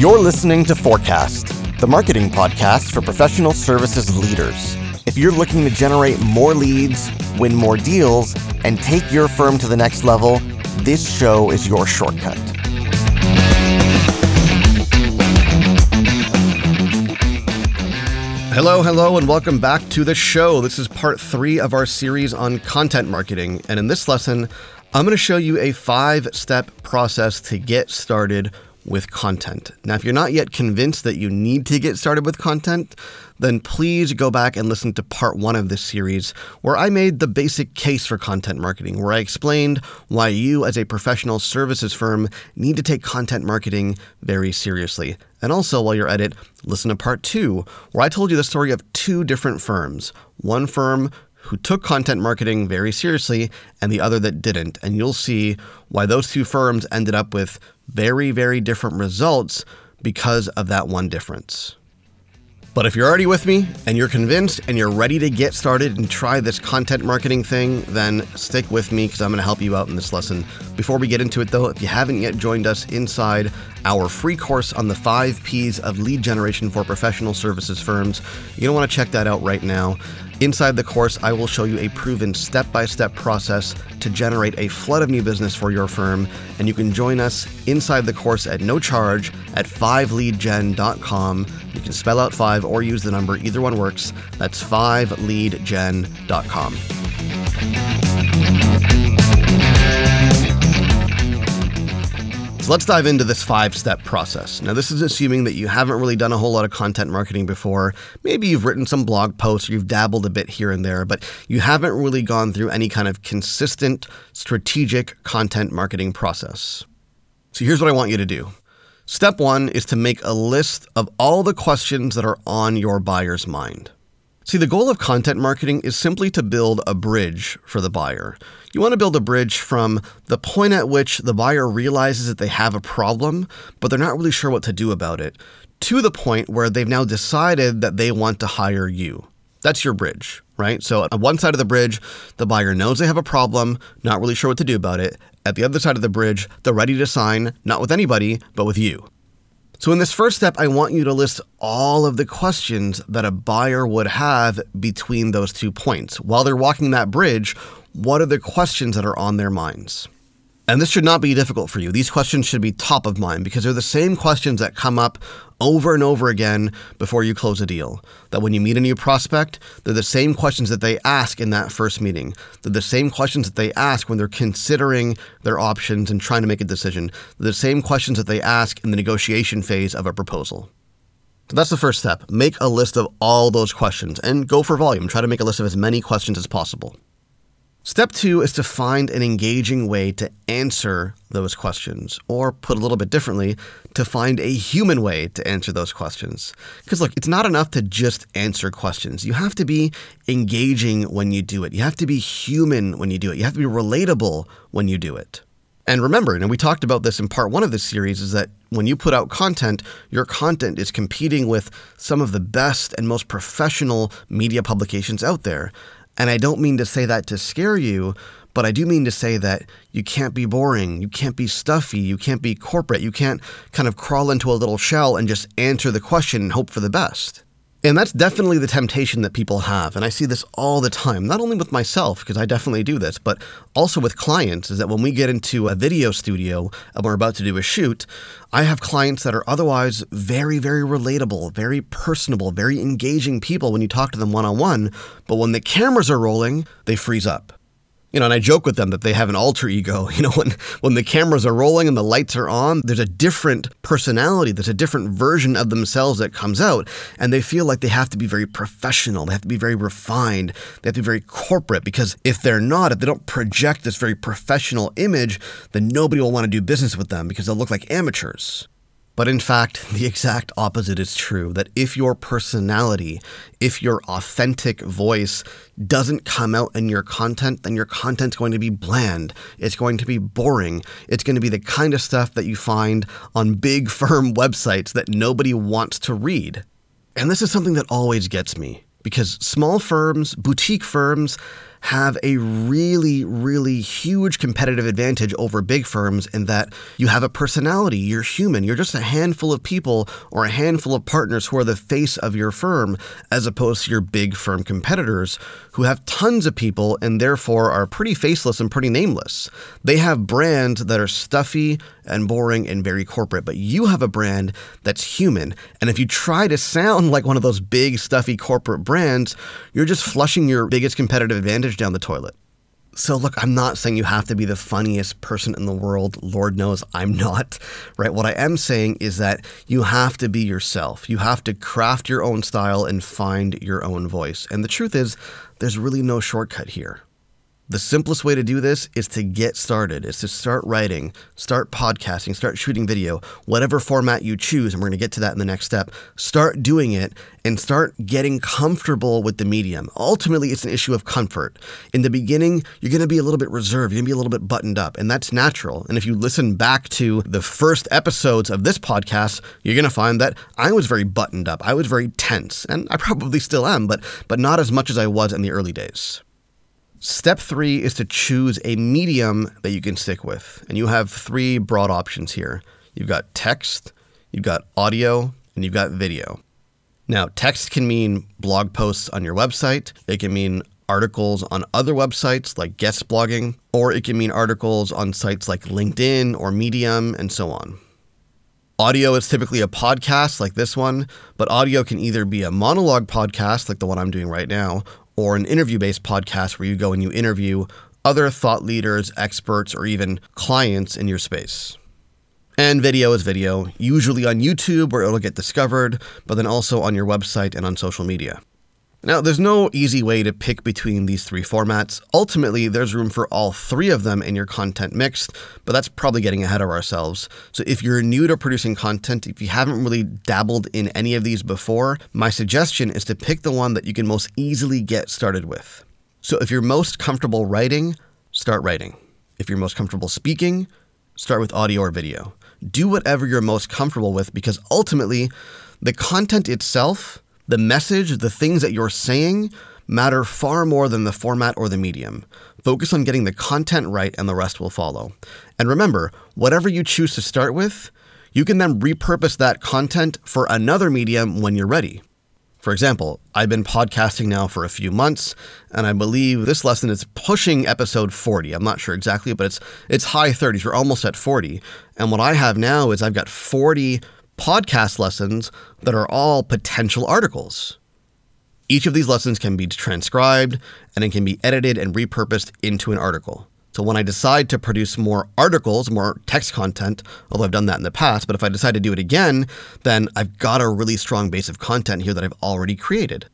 You're listening to Forecast, the marketing podcast for professional services leaders. If you're looking to generate more leads, win more deals, and take your firm to the next level, this show is your shortcut. Hello, hello, and welcome back to the show. This is part three of our series on content marketing. And in this lesson, I'm going to show you a five step process to get started with content. Now, if you're not yet convinced that you need to get started with content, then please go back and listen to part one of this series, where I made the basic case for content marketing, where I explained why you, as a professional services firm, need to take content marketing very seriously. And also, while you're at it, listen to part two, where I told you the story of two different firms. One firm who took content marketing very seriously and the other that didn't. And you'll see why those two firms ended up with very, very different results because of that one difference. But if you're already with me and you're convinced and you're ready to get started and try this content marketing thing, then stick with me because I'm going to help you out in this lesson. Before we get into it, though, if you haven't yet joined us inside our free course on the five P's of lead generation for professional services firms, you're going to want to check that out right now. Inside the course, I will show you a proven step by step process to generate a flood of new business for your firm. And you can join us inside the course at no charge at 5leadgen.com. You can spell out 5 or use the number, either one works. That's 5leadgen.com. let's dive into this five step process. Now, this is assuming that you haven't really done a whole lot of content marketing before. Maybe you've written some blog posts, or you've dabbled a bit here and there, but you haven't really gone through any kind of consistent, strategic content marketing process. So here's what I want you to do. Step one is to make a list of all the questions that are on your buyer's mind. See, the goal of content marketing is simply to build a bridge for the buyer. You want to build a bridge from the point at which the buyer realizes that they have a problem, but they're not really sure what to do about it, to the point where they've now decided that they want to hire you. That's your bridge, right? So, on one side of the bridge, the buyer knows they have a problem, not really sure what to do about it. At the other side of the bridge, they're ready to sign, not with anybody, but with you. So, in this first step, I want you to list all of the questions that a buyer would have between those two points. While they're walking that bridge, what are the questions that are on their minds? And this should not be difficult for you. These questions should be top of mind because they're the same questions that come up over and over again before you close a deal. That when you meet a new prospect, they're the same questions that they ask in that first meeting. They're the same questions that they ask when they're considering their options and trying to make a decision. They're the same questions that they ask in the negotiation phase of a proposal. So that's the first step. Make a list of all those questions and go for volume. Try to make a list of as many questions as possible. Step two is to find an engaging way to answer those questions, or put a little bit differently, to find a human way to answer those questions. Because look, it's not enough to just answer questions. You have to be engaging when you do it. You have to be human when you do it. You have to be relatable when you do it. And remember, and we talked about this in part one of this series, is that when you put out content, your content is competing with some of the best and most professional media publications out there. And I don't mean to say that to scare you, but I do mean to say that you can't be boring, you can't be stuffy, you can't be corporate, you can't kind of crawl into a little shell and just answer the question and hope for the best. And that's definitely the temptation that people have. And I see this all the time, not only with myself, because I definitely do this, but also with clients, is that when we get into a video studio and we're about to do a shoot, I have clients that are otherwise very, very relatable, very personable, very engaging people when you talk to them one on one. But when the cameras are rolling, they freeze up. You know, and I joke with them that they have an alter ego. You know, when when the cameras are rolling and the lights are on, there's a different personality, there's a different version of themselves that comes out, and they feel like they have to be very professional, they have to be very refined, they have to be very corporate because if they're not, if they don't project this very professional image, then nobody will want to do business with them because they'll look like amateurs. But in fact, the exact opposite is true that if your personality, if your authentic voice doesn't come out in your content, then your content's going to be bland. It's going to be boring. It's going to be the kind of stuff that you find on big firm websites that nobody wants to read. And this is something that always gets me because small firms, boutique firms, have a really, really huge competitive advantage over big firms in that you have a personality, you're human, you're just a handful of people or a handful of partners who are the face of your firm, as opposed to your big firm competitors who have tons of people and therefore are pretty faceless and pretty nameless. They have brands that are stuffy and boring and very corporate, but you have a brand that's human. And if you try to sound like one of those big, stuffy corporate brands, you're just flushing your biggest competitive advantage down the toilet. So, look, I'm not saying you have to be the funniest person in the world. Lord knows I'm not, right? What I am saying is that you have to be yourself. You have to craft your own style and find your own voice. And the truth is, there's really no shortcut here. The simplest way to do this is to get started, is to start writing, start podcasting, start shooting video, whatever format you choose, and we're going to get to that in the next step. Start doing it and start getting comfortable with the medium. Ultimately, it's an issue of comfort. In the beginning, you're going to be a little bit reserved, you're going to be a little bit buttoned up, and that's natural. And if you listen back to the first episodes of this podcast, you're going to find that I was very buttoned up. I was very tense, and I probably still am, but but not as much as I was in the early days. Step three is to choose a medium that you can stick with. And you have three broad options here you've got text, you've got audio, and you've got video. Now, text can mean blog posts on your website, it can mean articles on other websites like guest blogging, or it can mean articles on sites like LinkedIn or Medium, and so on. Audio is typically a podcast like this one, but audio can either be a monologue podcast like the one I'm doing right now, or an interview based podcast where you go and you interview other thought leaders, experts, or even clients in your space. And video is video, usually on YouTube where it'll get discovered, but then also on your website and on social media. Now, there's no easy way to pick between these three formats. Ultimately, there's room for all three of them in your content mix, but that's probably getting ahead of ourselves. So, if you're new to producing content, if you haven't really dabbled in any of these before, my suggestion is to pick the one that you can most easily get started with. So, if you're most comfortable writing, start writing. If you're most comfortable speaking, start with audio or video. Do whatever you're most comfortable with because ultimately, the content itself the message, the things that you're saying, matter far more than the format or the medium. Focus on getting the content right, and the rest will follow. And remember, whatever you choose to start with, you can then repurpose that content for another medium when you're ready. For example, I've been podcasting now for a few months, and I believe this lesson is pushing episode 40. I'm not sure exactly, but it's it's high 30s. We're almost at 40. And what I have now is I've got 40 podcast lessons that are all potential articles. Each of these lessons can be transcribed and it can be edited and repurposed into an article. So when I decide to produce more articles, more text content, although I've done that in the past, but if I decide to do it again, then I've got a really strong base of content here that I've already created.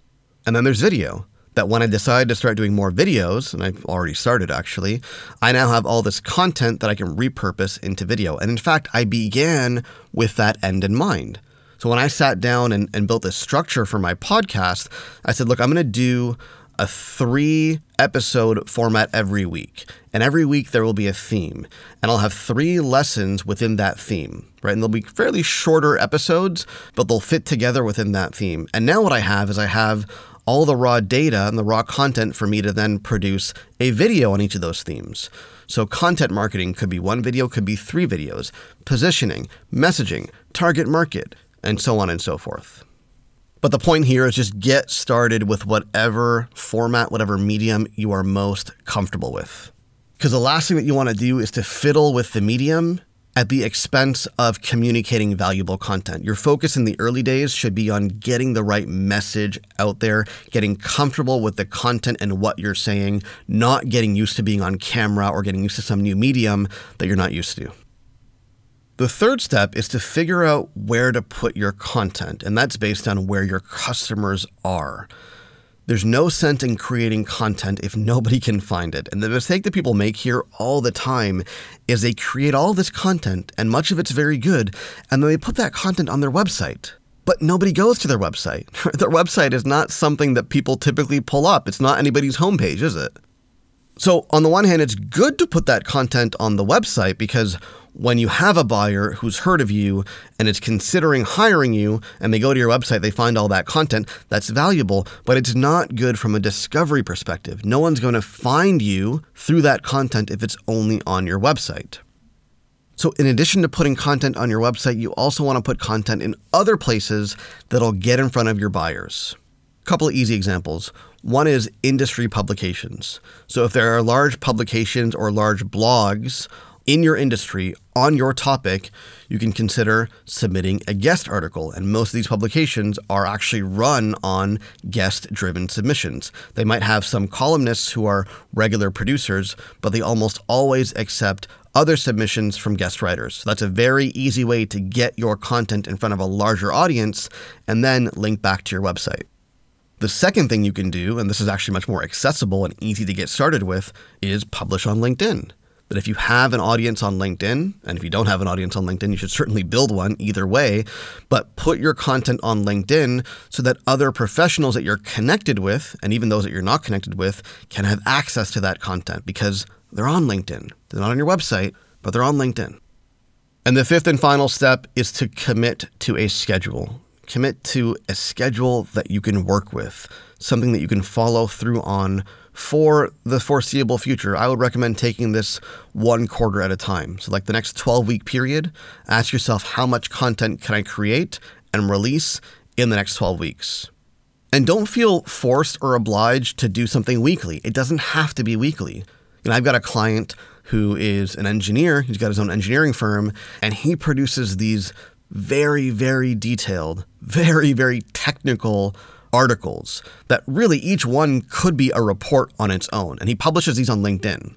And then there's video that when I decide to start doing more videos, and I've already started actually, I now have all this content that I can repurpose into video. And in fact, I began with that end in mind. So when I sat down and, and built this structure for my podcast, I said, look, I'm going to do a three episode format every week. And every week there will be a theme. And I'll have three lessons within that theme, right? And they'll be fairly shorter episodes, but they'll fit together within that theme. And now what I have is I have all the raw data and the raw content for me to then produce a video on each of those themes. So, content marketing could be one video, could be three videos, positioning, messaging, target market, and so on and so forth. But the point here is just get started with whatever format, whatever medium you are most comfortable with. Because the last thing that you want to do is to fiddle with the medium at the expense of communicating valuable content. Your focus in the early days should be on getting the right message out there, getting comfortable with the content and what you're saying, not getting used to being on camera or getting used to some new medium that you're not used to. The third step is to figure out where to put your content, and that's based on where your customers are. There's no sense in creating content if nobody can find it. And the mistake that people make here all the time is they create all this content, and much of it's very good, and then they put that content on their website. But nobody goes to their website. their website is not something that people typically pull up. It's not anybody's homepage, is it? So, on the one hand, it's good to put that content on the website because when you have a buyer who's heard of you and is considering hiring you and they go to your website, they find all that content, that's valuable, but it's not good from a discovery perspective. No one's going to find you through that content if it's only on your website. So, in addition to putting content on your website, you also want to put content in other places that'll get in front of your buyers. A couple of easy examples. One is industry publications. So, if there are large publications or large blogs in your industry on your topic, you can consider submitting a guest article. And most of these publications are actually run on guest driven submissions. They might have some columnists who are regular producers, but they almost always accept other submissions from guest writers. So that's a very easy way to get your content in front of a larger audience and then link back to your website. The second thing you can do, and this is actually much more accessible and easy to get started with, is publish on LinkedIn. That if you have an audience on LinkedIn, and if you don't have an audience on LinkedIn, you should certainly build one either way, but put your content on LinkedIn so that other professionals that you're connected with, and even those that you're not connected with, can have access to that content because they're on LinkedIn. They're not on your website, but they're on LinkedIn. And the fifth and final step is to commit to a schedule commit to a schedule that you can work with, something that you can follow through on for the foreseeable future. I would recommend taking this one quarter at a time. So, like the next 12 week period, ask yourself how much content can I create and release in the next 12 weeks. And don't feel forced or obliged to do something weekly. It doesn't have to be weekly. And I've got a client who is an engineer, he's got his own engineering firm, and he produces these very, very detailed, very, very technical articles that really each one could be a report on its own. And he publishes these on LinkedIn.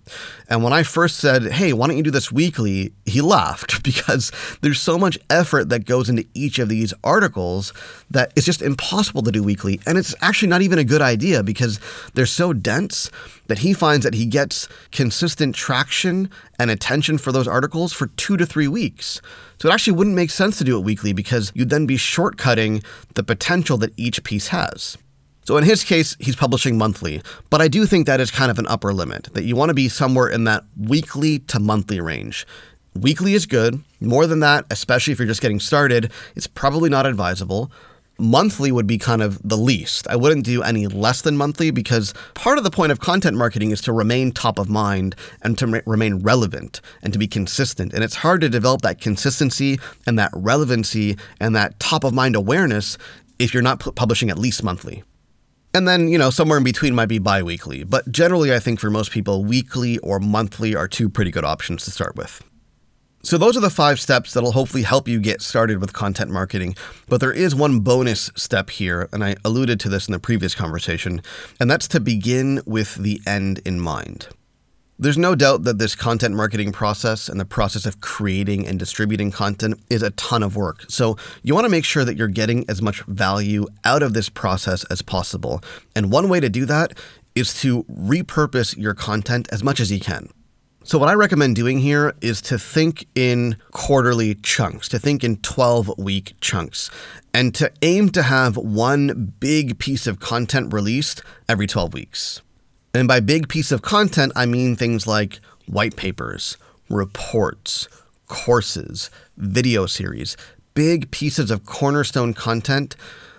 And when I first said, hey, why don't you do this weekly? He laughed because there's so much effort that goes into each of these articles that it's just impossible to do weekly. And it's actually not even a good idea because they're so dense that he finds that he gets consistent traction and attention for those articles for two to three weeks. So it actually wouldn't make sense to do it weekly because you'd then be shortcutting the potential that each piece has. So in his case, he's publishing monthly, but I do think that is kind of an upper limit, that you want to be somewhere in that weekly to monthly range. Weekly is good. More than that, especially if you're just getting started, it's probably not advisable monthly would be kind of the least. I wouldn't do any less than monthly because part of the point of content marketing is to remain top of mind and to re- remain relevant and to be consistent. And it's hard to develop that consistency and that relevancy and that top of mind awareness if you're not pu- publishing at least monthly. And then, you know, somewhere in between might be bi weekly. But generally, I think for most people, weekly or monthly are two pretty good options to start with. So, those are the five steps that'll hopefully help you get started with content marketing. But there is one bonus step here, and I alluded to this in the previous conversation, and that's to begin with the end in mind. There's no doubt that this content marketing process and the process of creating and distributing content is a ton of work. So, you want to make sure that you're getting as much value out of this process as possible. And one way to do that is to repurpose your content as much as you can. So, what I recommend doing here is to think in quarterly chunks, to think in 12 week chunks, and to aim to have one big piece of content released every 12 weeks. And by big piece of content, I mean things like white papers, reports, courses, video series, big pieces of cornerstone content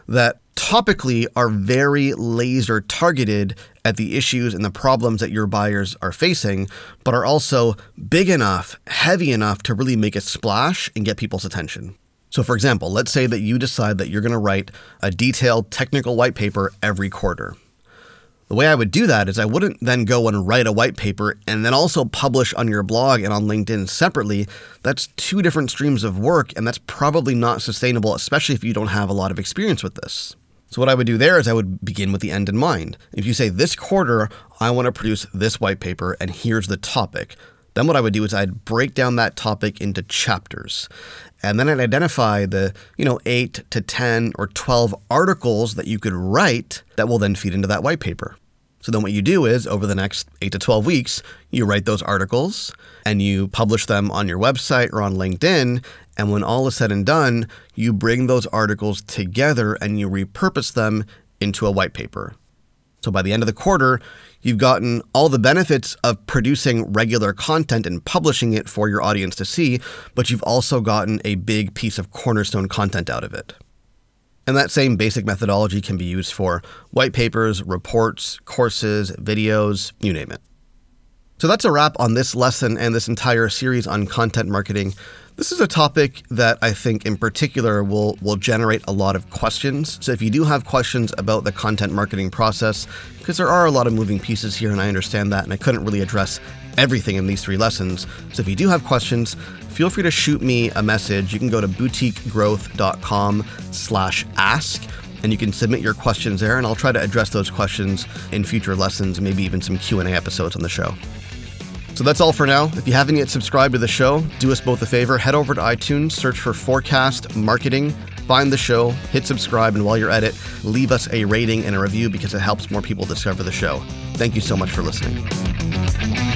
that topically are very laser targeted at the issues and the problems that your buyers are facing, but are also big enough, heavy enough to really make a splash and get people's attention. So, for example, let's say that you decide that you're going to write a detailed technical white paper every quarter. The way I would do that is I wouldn't then go and write a white paper and then also publish on your blog and on LinkedIn separately. That's two different streams of work, and that's probably not sustainable, especially if you don't have a lot of experience with this. So, what I would do there is I would begin with the end in mind. If you say, This quarter, I want to produce this white paper, and here's the topic, then what I would do is I'd break down that topic into chapters. And then I'd identify the, you know, 8 to 10 or 12 articles that you could write that will then feed into that white paper. So then what you do is over the next 8 to 12 weeks, you write those articles and you publish them on your website or on LinkedIn and when all is said and done, you bring those articles together and you repurpose them into a white paper. So by the end of the quarter, you've gotten all the benefits of producing regular content and publishing it for your audience to see, but you've also gotten a big piece of cornerstone content out of it. And that same basic methodology can be used for white papers, reports, courses, videos, you name it. So that's a wrap on this lesson and this entire series on content marketing. This is a topic that I think in particular will, will generate a lot of questions. So if you do have questions about the content marketing process, because there are a lot of moving pieces here and I understand that and I couldn't really address everything in these three lessons. So if you do have questions, feel free to shoot me a message. You can go to boutiquegrowth.com slash ask and you can submit your questions there and I'll try to address those questions in future lessons, maybe even some Q&A episodes on the show. So that's all for now. If you haven't yet subscribed to the show, do us both a favor. Head over to iTunes, search for Forecast Marketing, find the show, hit subscribe, and while you're at it, leave us a rating and a review because it helps more people discover the show. Thank you so much for listening.